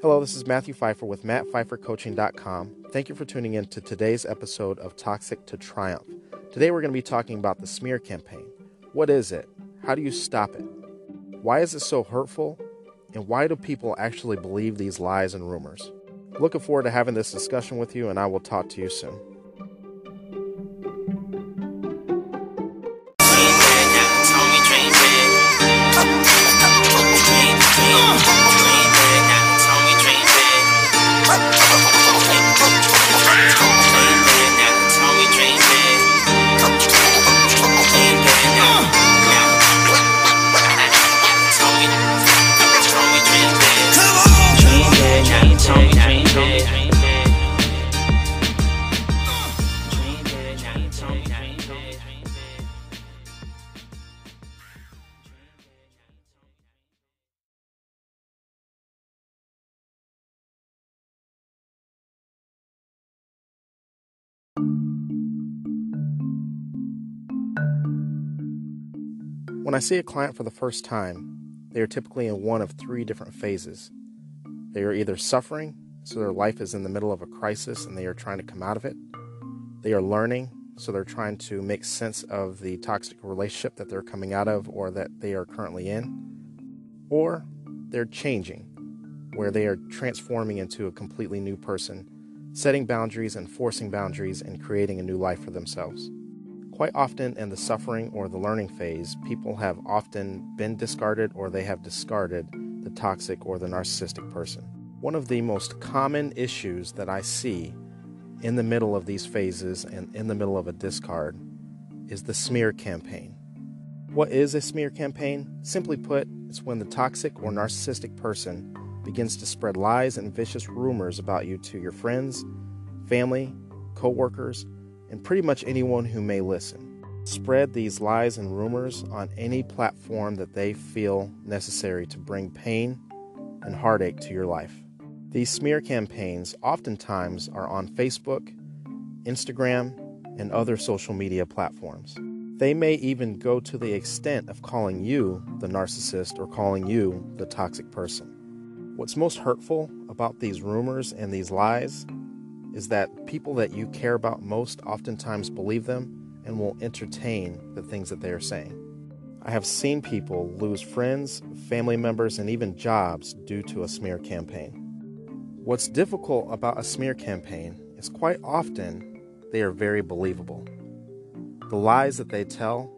Hello, this is Matthew Pfeiffer with MattPfeifferCoaching.com. Thank you for tuning in to today's episode of Toxic to Triumph. Today we're going to be talking about the smear campaign. What is it? How do you stop it? Why is it so hurtful? And why do people actually believe these lies and rumors? Looking forward to having this discussion with you, and I will talk to you soon. When I see a client for the first time, they are typically in one of three different phases. They are either suffering, so their life is in the middle of a crisis and they are trying to come out of it. They are learning, so they're trying to make sense of the toxic relationship that they're coming out of or that they are currently in. Or they're changing, where they are transforming into a completely new person, setting boundaries, enforcing boundaries, and creating a new life for themselves. Quite often in the suffering or the learning phase, people have often been discarded or they have discarded the toxic or the narcissistic person. One of the most common issues that I see in the middle of these phases and in the middle of a discard is the smear campaign. What is a smear campaign? Simply put, it's when the toxic or narcissistic person begins to spread lies and vicious rumors about you to your friends, family, coworkers, and pretty much anyone who may listen. Spread these lies and rumors on any platform that they feel necessary to bring pain and heartache to your life. These smear campaigns oftentimes are on Facebook, Instagram, and other social media platforms. They may even go to the extent of calling you the narcissist or calling you the toxic person. What's most hurtful about these rumors and these lies is that people that you care about most oftentimes believe them and will entertain the things that they are saying. I have seen people lose friends, family members, and even jobs due to a smear campaign. What's difficult about a smear campaign is quite often they are very believable. The lies that they tell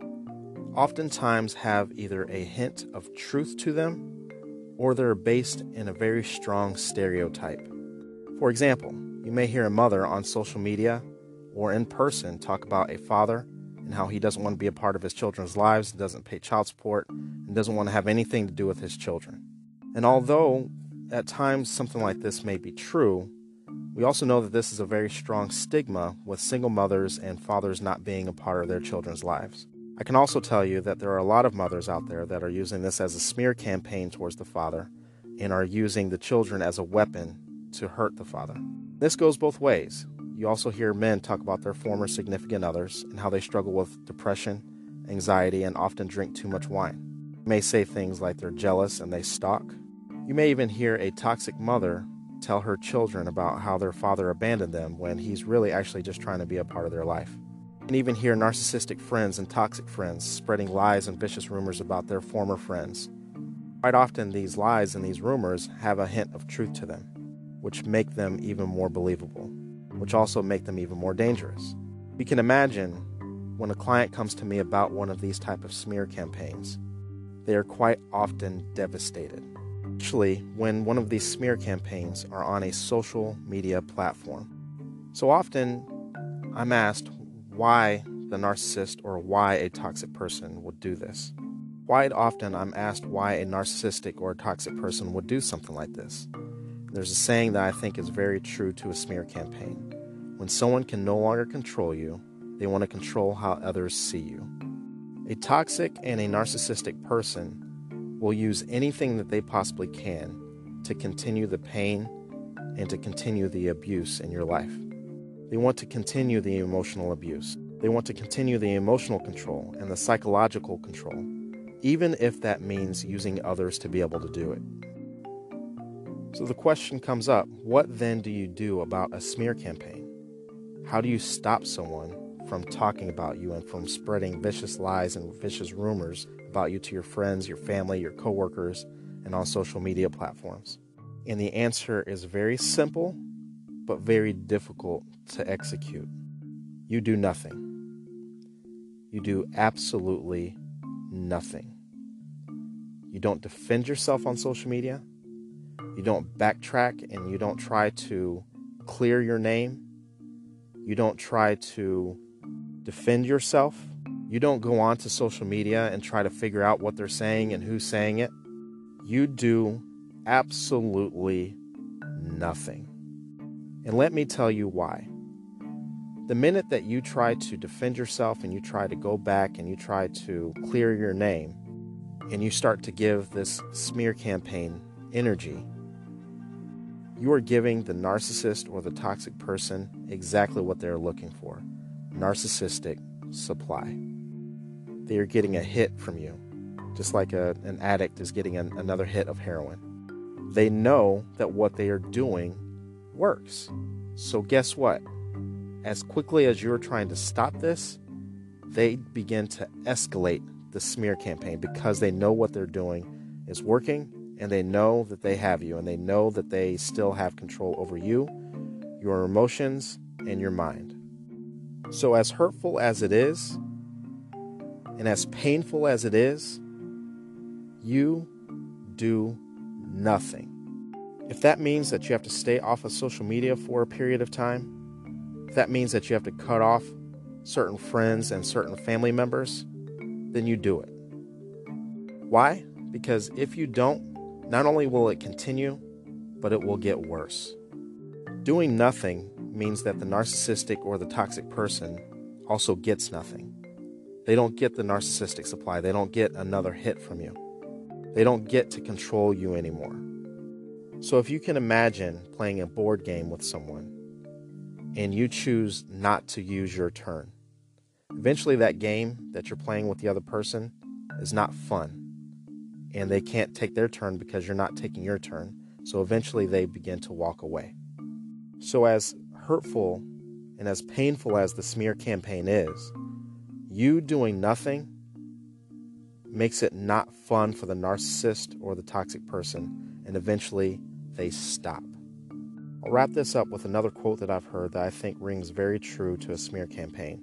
oftentimes have either a hint of truth to them or they're based in a very strong stereotype. For example, you may hear a mother on social media or in person talk about a father and how he doesn't want to be a part of his children's lives, doesn't pay child support, and doesn't want to have anything to do with his children. And although at times something like this may be true, we also know that this is a very strong stigma with single mothers and fathers not being a part of their children's lives. I can also tell you that there are a lot of mothers out there that are using this as a smear campaign towards the father and are using the children as a weapon to hurt the father. This goes both ways. You also hear men talk about their former significant others and how they struggle with depression, anxiety, and often drink too much wine. You may say things like they're jealous and they stalk. You may even hear a toxic mother tell her children about how their father abandoned them when he's really actually just trying to be a part of their life. Can even hear narcissistic friends and toxic friends spreading lies and vicious rumors about their former friends. Quite often, these lies and these rumors have a hint of truth to them which make them even more believable, which also make them even more dangerous. You can imagine when a client comes to me about one of these type of smear campaigns, they are quite often devastated. Especially when one of these smear campaigns are on a social media platform. So often I'm asked why the narcissist or why a toxic person would do this. Quite often I'm asked why a narcissistic or a toxic person would do something like this. There's a saying that I think is very true to a smear campaign. When someone can no longer control you, they want to control how others see you. A toxic and a narcissistic person will use anything that they possibly can to continue the pain and to continue the abuse in your life. They want to continue the emotional abuse. They want to continue the emotional control and the psychological control, even if that means using others to be able to do it. So the question comes up what then do you do about a smear campaign? How do you stop someone from talking about you and from spreading vicious lies and vicious rumors about you to your friends, your family, your coworkers, and on social media platforms? And the answer is very simple, but very difficult to execute. You do nothing. You do absolutely nothing. You don't defend yourself on social media. You don't backtrack and you don't try to clear your name. You don't try to defend yourself. You don't go on to social media and try to figure out what they're saying and who's saying it. You do absolutely nothing. And let me tell you why. The minute that you try to defend yourself and you try to go back and you try to clear your name and you start to give this smear campaign energy, you are giving the narcissist or the toxic person exactly what they're looking for narcissistic supply. They are getting a hit from you, just like a, an addict is getting an, another hit of heroin. They know that what they are doing works. So, guess what? As quickly as you're trying to stop this, they begin to escalate the smear campaign because they know what they're doing is working and they know that they have you and they know that they still have control over you, your emotions, and your mind. So, as hurtful as it is, and as painful as it is, you do nothing. If that means that you have to stay off of social media for a period of time, if that means that you have to cut off certain friends and certain family members, then you do it. Why? Because if you don't, not only will it continue, but it will get worse. Doing nothing means that the narcissistic or the toxic person also gets nothing. They don't get the narcissistic supply, they don't get another hit from you. They don't get to control you anymore. So if you can imagine playing a board game with someone and you choose not to use your turn, eventually that game that you're playing with the other person is not fun and they can't take their turn because you're not taking your turn. So eventually they begin to walk away. So, as hurtful and as painful as the smear campaign is, you doing nothing makes it not fun for the narcissist or the toxic person, and eventually they stop. I'll wrap this up with another quote that I've heard that I think rings very true to a smear campaign.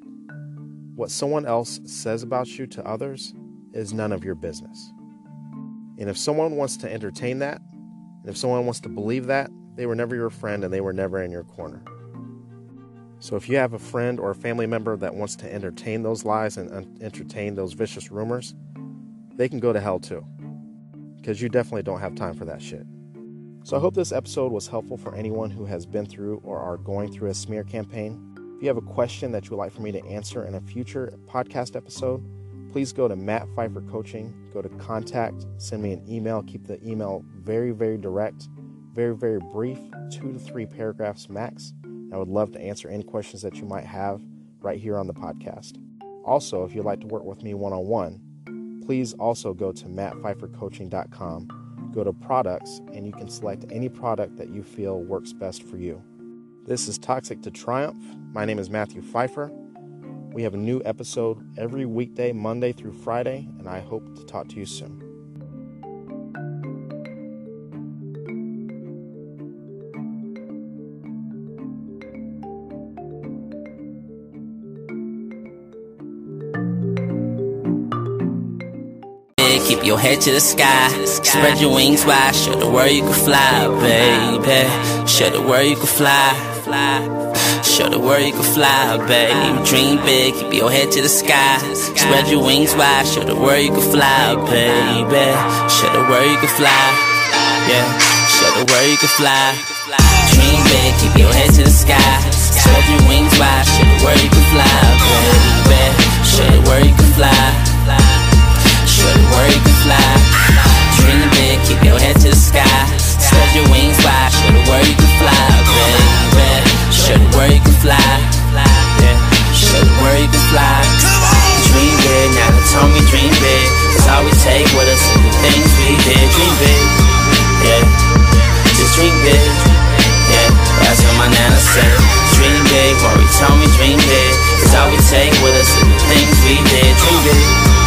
What someone else says about you to others is none of your business. And if someone wants to entertain that, and if someone wants to believe that, they were never your friend and they were never in your corner. So if you have a friend or a family member that wants to entertain those lies and entertain those vicious rumors, they can go to hell too. Because you definitely don't have time for that shit. So I hope this episode was helpful for anyone who has been through or are going through a smear campaign. If you have a question that you would like for me to answer in a future podcast episode, please go to Matt Pfeiffer Coaching, go to contact, send me an email. Keep the email very, very direct, very, very brief, two to three paragraphs max. I would love to answer any questions that you might have right here on the podcast. Also, if you'd like to work with me one on one, please also go to mattpfeiffercoaching.com, go to products, and you can select any product that you feel works best for you. This is Toxic to Triumph. My name is Matthew Pfeiffer. We have a new episode every weekday, Monday through Friday, and I hope to talk to you soon. Keep your head to the sky. Spread your wings wide. Show the world you can fly, baby. Show the world you can fly. Show the world you can fly, babe. Dream big, keep your head to the sky. Spread your wings wide, show the world you can fly, baby. Show the world you can fly, yeah. Show the world you can fly. Dream big, keep your head to the sky. strong and dream big. It's all we take with us and the things we did. Dream big, yeah. Just dream big, yeah. That's what my nana said. Dream big, Maury told me dream big. It's all we take with us and the things we did. Dream big.